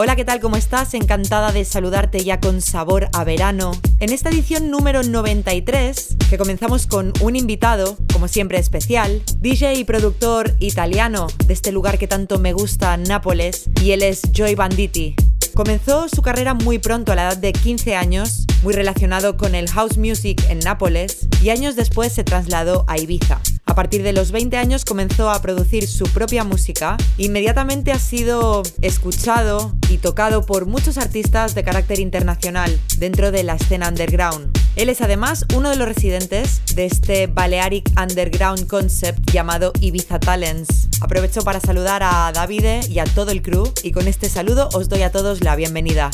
Hola, ¿qué tal? ¿Cómo estás? Encantada de saludarte ya con sabor a verano. En esta edición número 93, que comenzamos con un invitado, como siempre especial, DJ y productor italiano de este lugar que tanto me gusta, Nápoles, y él es Joy Banditi. Comenzó su carrera muy pronto, a la edad de 15 años, muy relacionado con el house music en Nápoles, y años después se trasladó a Ibiza. A partir de los 20 años comenzó a producir su propia música. Inmediatamente ha sido escuchado y tocado por muchos artistas de carácter internacional dentro de la escena underground. Él es además uno de los residentes de este Balearic Underground Concept llamado Ibiza Talents. Aprovecho para saludar a Davide y a todo el crew y con este saludo os doy a todos la bienvenida.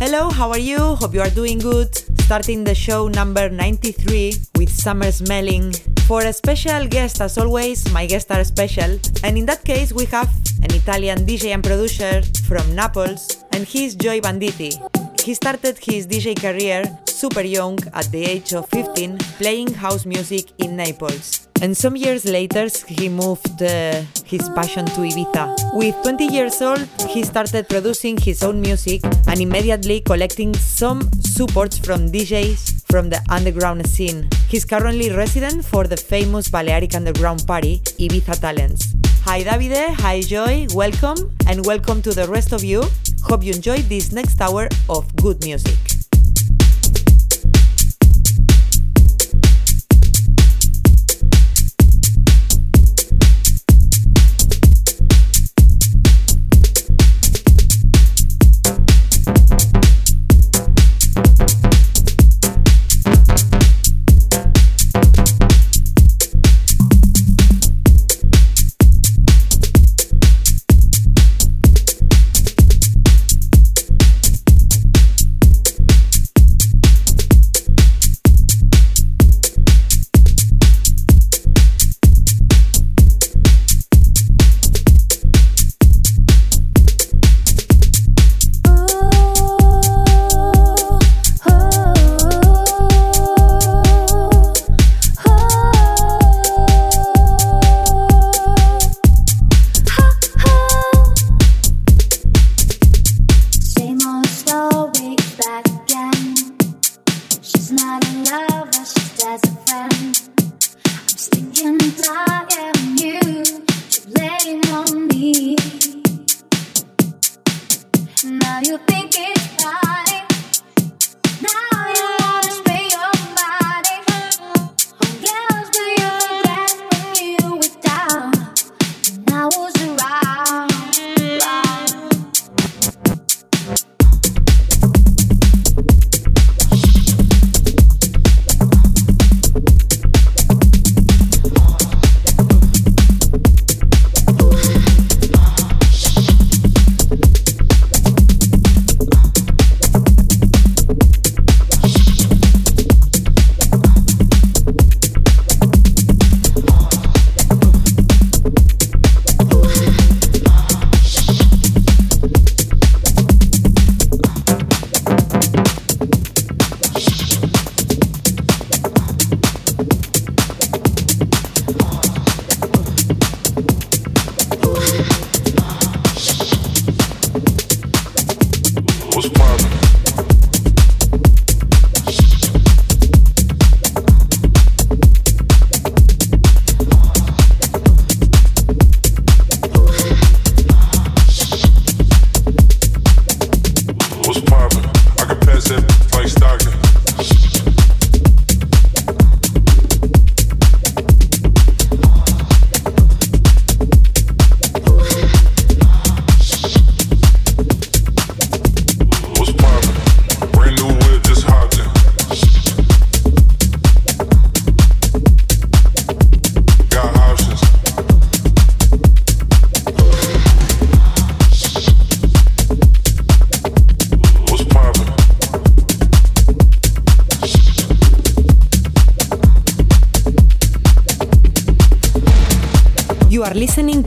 Hello, how are you? Hope you are doing good. Starting the show number 93 with Summer Smelling. For a special guest, as always, my guests are special. And in that case, we have an Italian DJ and producer from Naples, and he's Joy Vanditti. He started his DJ career super young at the age of 15, playing house music in Naples. And some years later, he moved uh, his passion to Ibiza. With 20 years old, he started producing his own music and immediately collecting some supports from DJs from the underground scene. He's currently resident for the famous Balearic Underground Party, Ibiza Talents. Hi Davide, hi Joy, welcome and welcome to the rest of you. Hope you enjoyed this next hour of good music.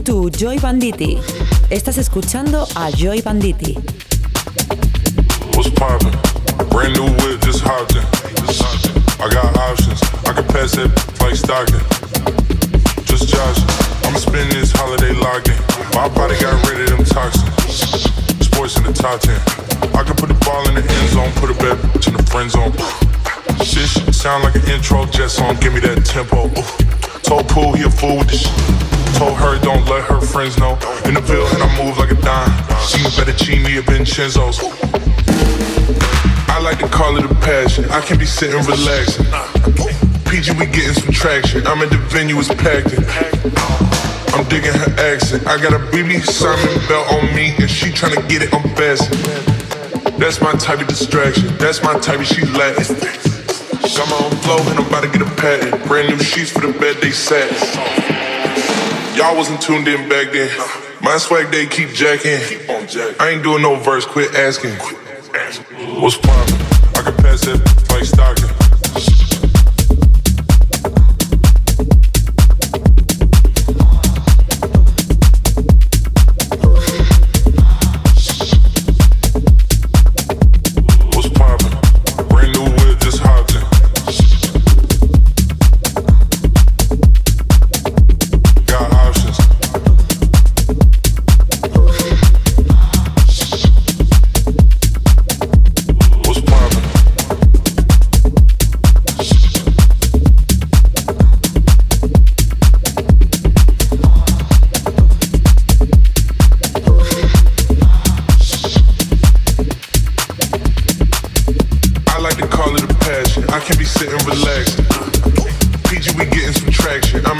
To Joy Vanditti. Estás escuchando a Joy Vanditti. What's poppin'? Brand new whip, just hopped in. I got options. I can pass that like. Just Josh. I'ma spend this holiday. My body got rid of them toxins. Sports in the top 10. I can put the ball in the end zone, put a bad bitch in the friend zone. Shit sound like an intro jet song, give me that tempo. Told Pooh he a fool with shit. Told her don't let her friends know. In the building I move like a dime. She better fettuccine at Vincenzo's. I like to call it a passion. I can be sitting relaxing. PG, we getting some traction. I'm at the venue, it's packed in. I'm digging her accent. I got a BB Simon belt on me, and she tryna get it unfastened. That's my type of distraction. That's my type of she Latin. Got my own flow, and I'm about to get a patent. Brand new sheets for the bed they sat. Y'all wasn't tuned in back then. My swag they keep jacking. I ain't doing no verse, quit asking. What's poppin'? I can pass that like Stockton.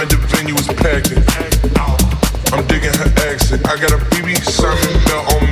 At the venue, it's packed. I'm digging her accent. I got a BB Simon belt on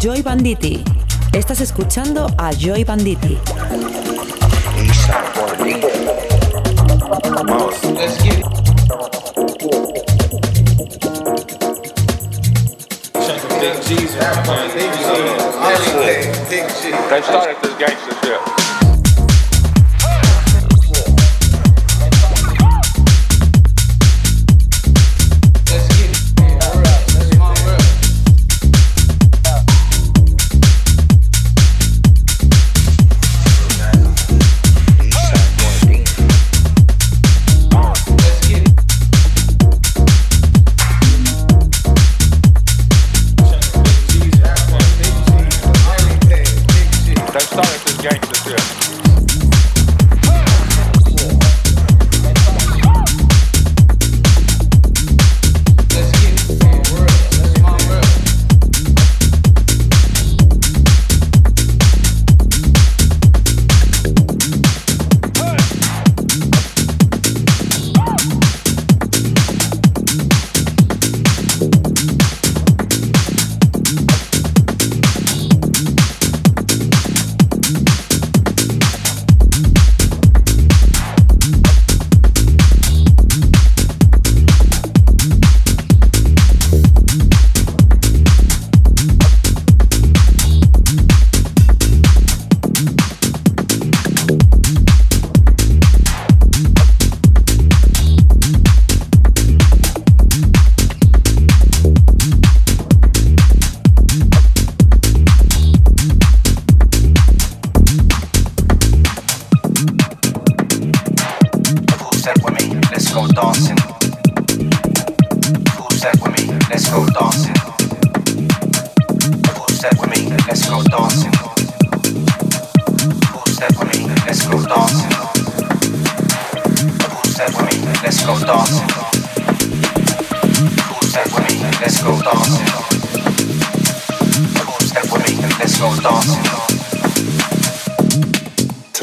Joy Banditi. Estás escuchando a Joy Banditi.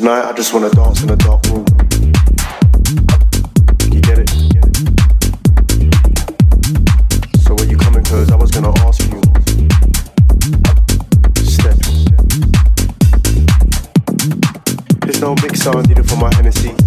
Tonight I just wanna dance in a dark room. You get it? So where you coming, cause I was gonna ask you. Step. There's no big sound needed for my Hennessy.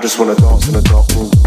Just wanna dance in a dark room.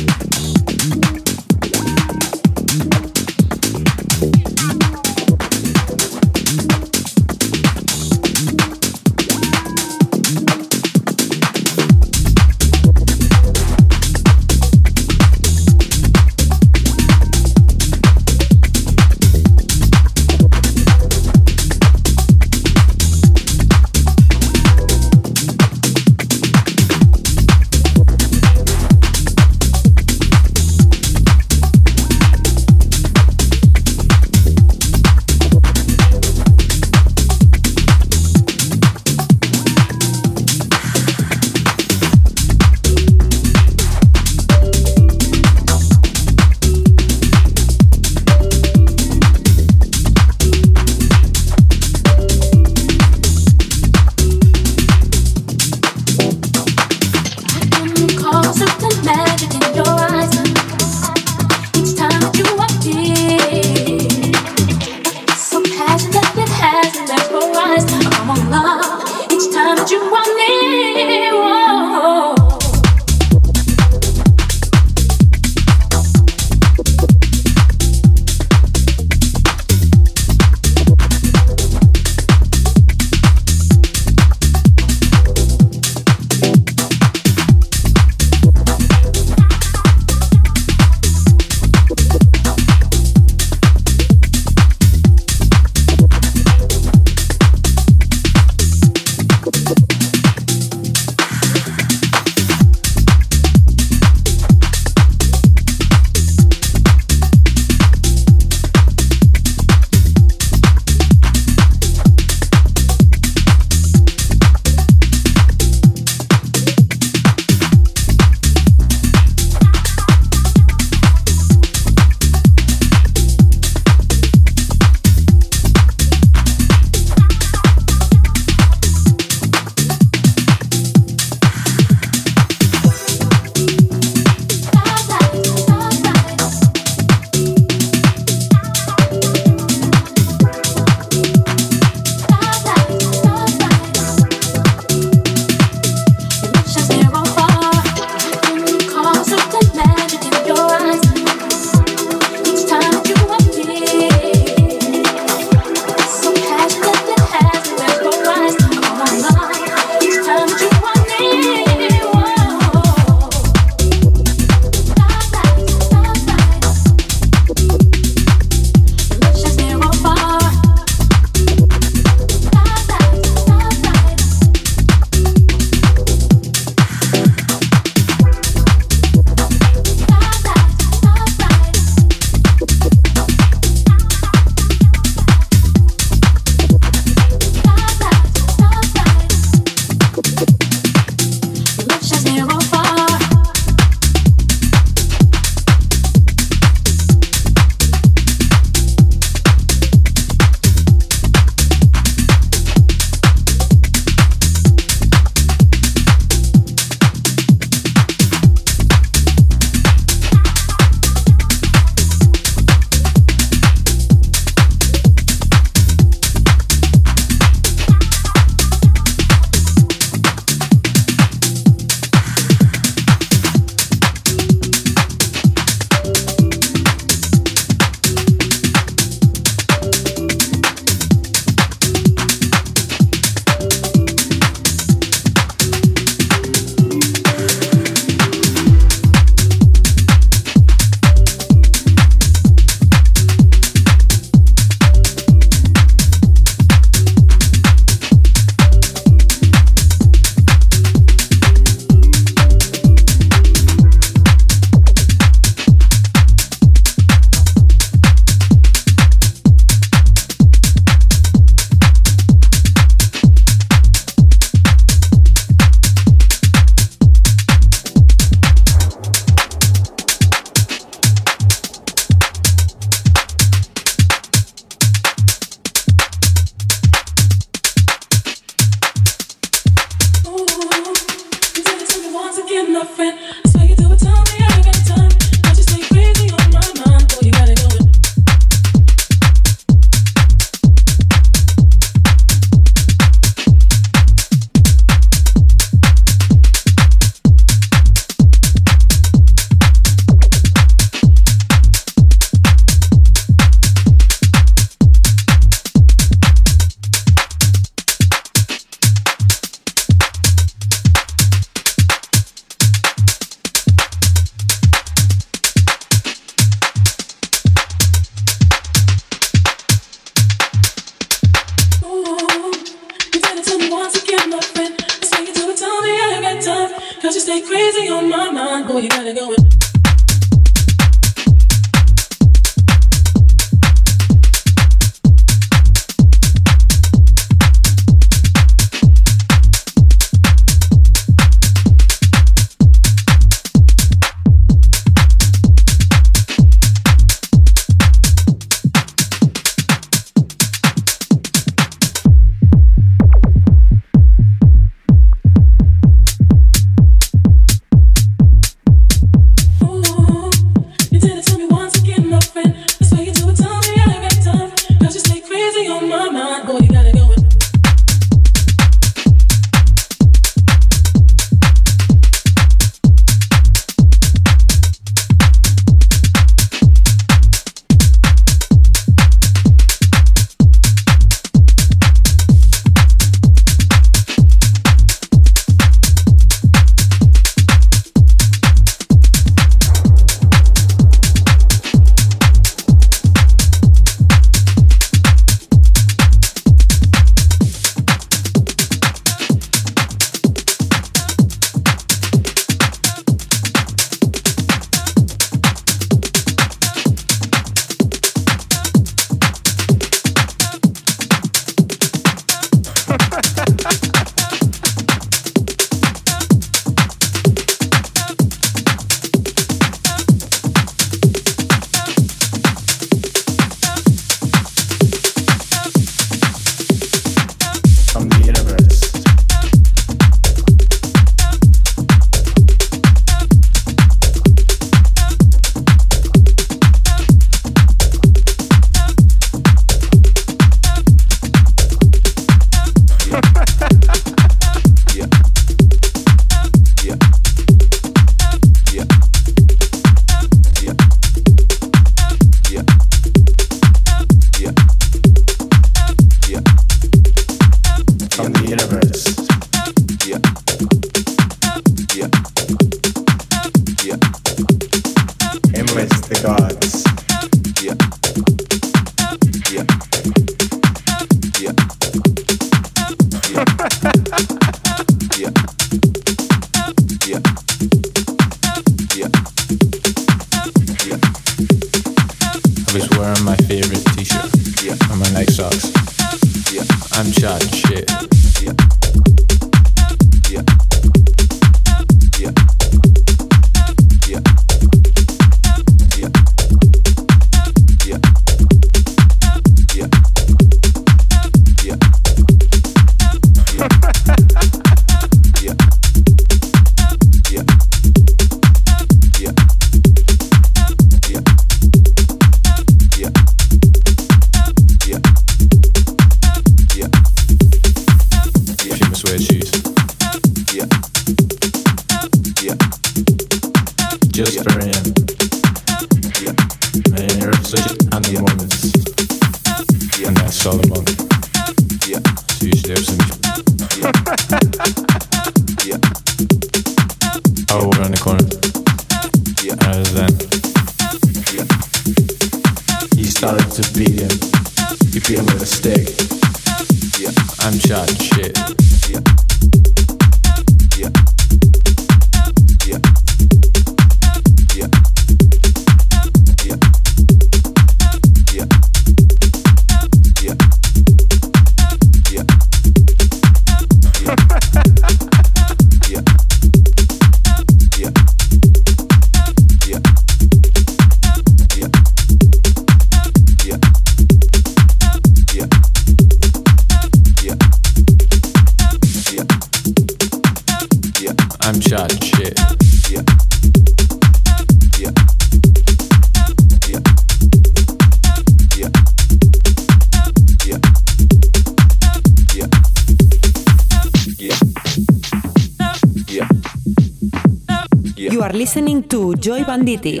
Joy Vanditti.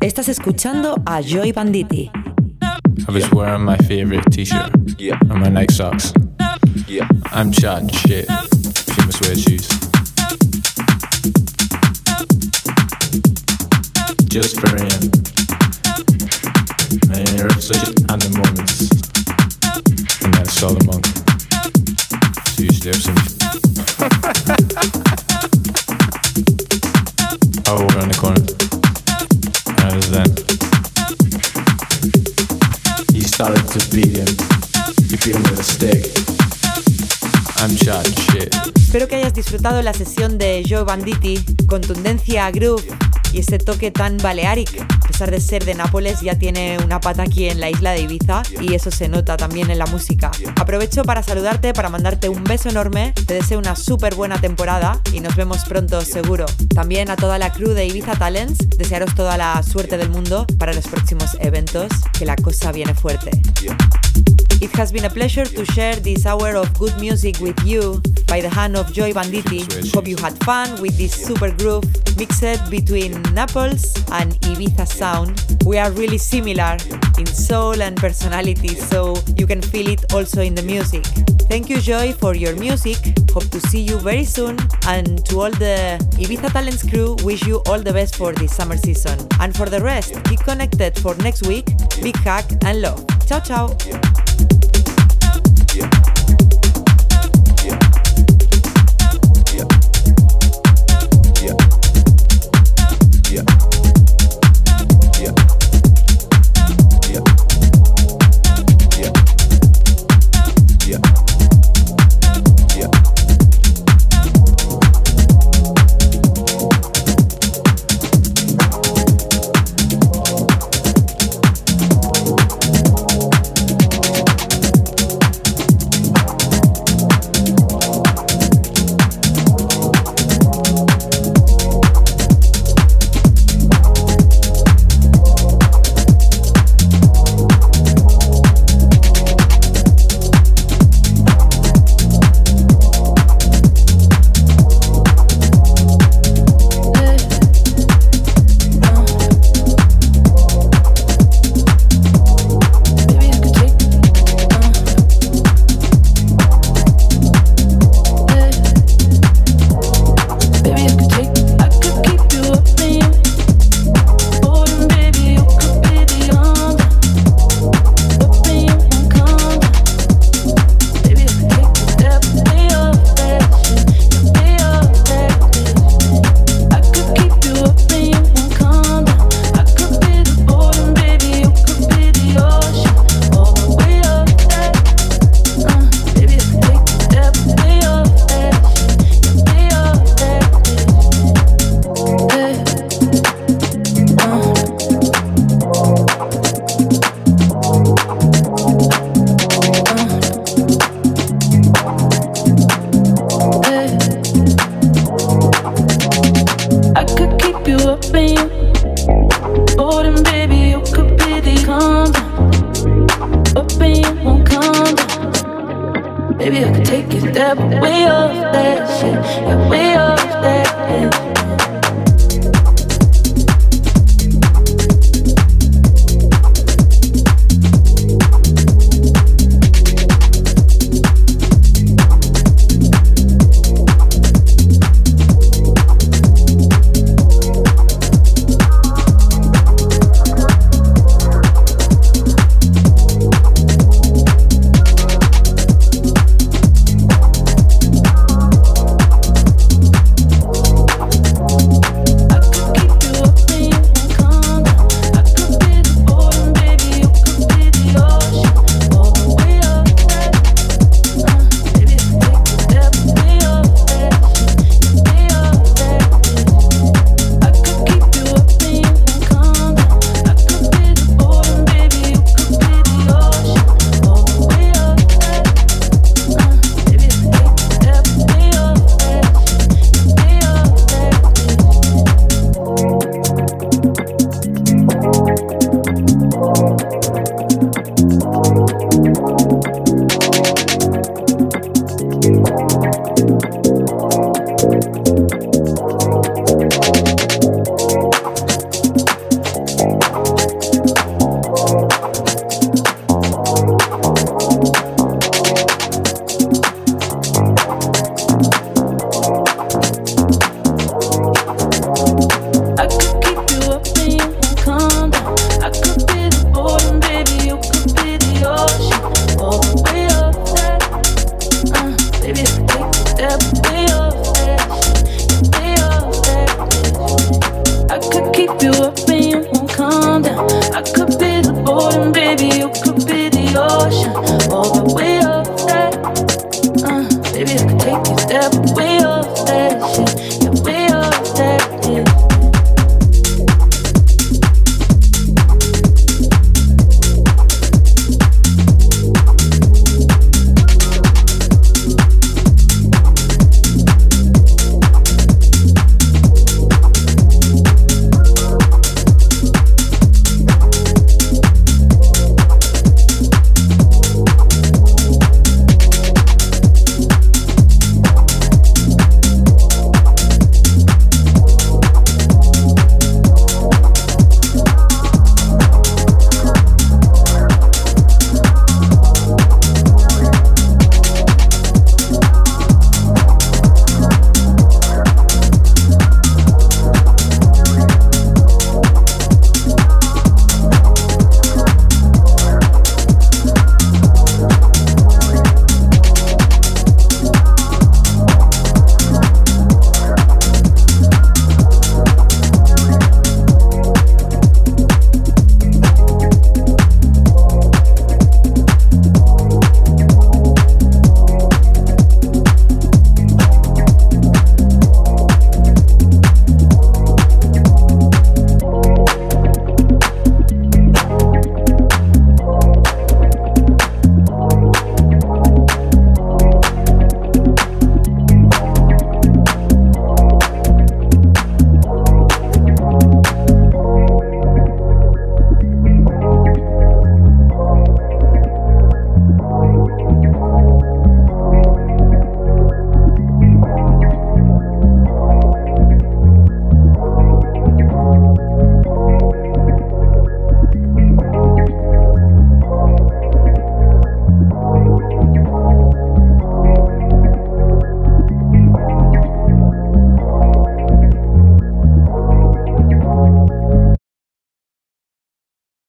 Estás escuchando a Joy Banditi. I was wearing my favorite t-shirt yeah. and my Nike socks. Yeah. I'm chatting shit. If you must wear shoes. Just for him. Man, you're such and disfrutado la sesión de Joe Banditi, contundencia groove y ese toque tan balearic. A pesar de ser de Nápoles, ya tiene una pata aquí en la isla de Ibiza y eso se nota también en la música. Aprovecho para saludarte, para mandarte un beso enorme, te deseo una súper buena temporada y nos vemos pronto seguro. También a toda la crew de Ibiza Talents, desearos toda la suerte del mundo para los próximos eventos, que la cosa viene fuerte. It has been a pleasure to share this hour of good music with you by the hand of Joy Vanditti. Hope you had fun with this super groove mixed between Naples and Ibiza sound. We are really similar in soul and personality, so you can feel it also in the music. Thank you, Joy, for your music. Hope to see you very soon. And to all the Ibiza Talents crew, wish you all the best for this summer season. And for the rest, keep connected for next week. Big hug and love. Ciao, ciao.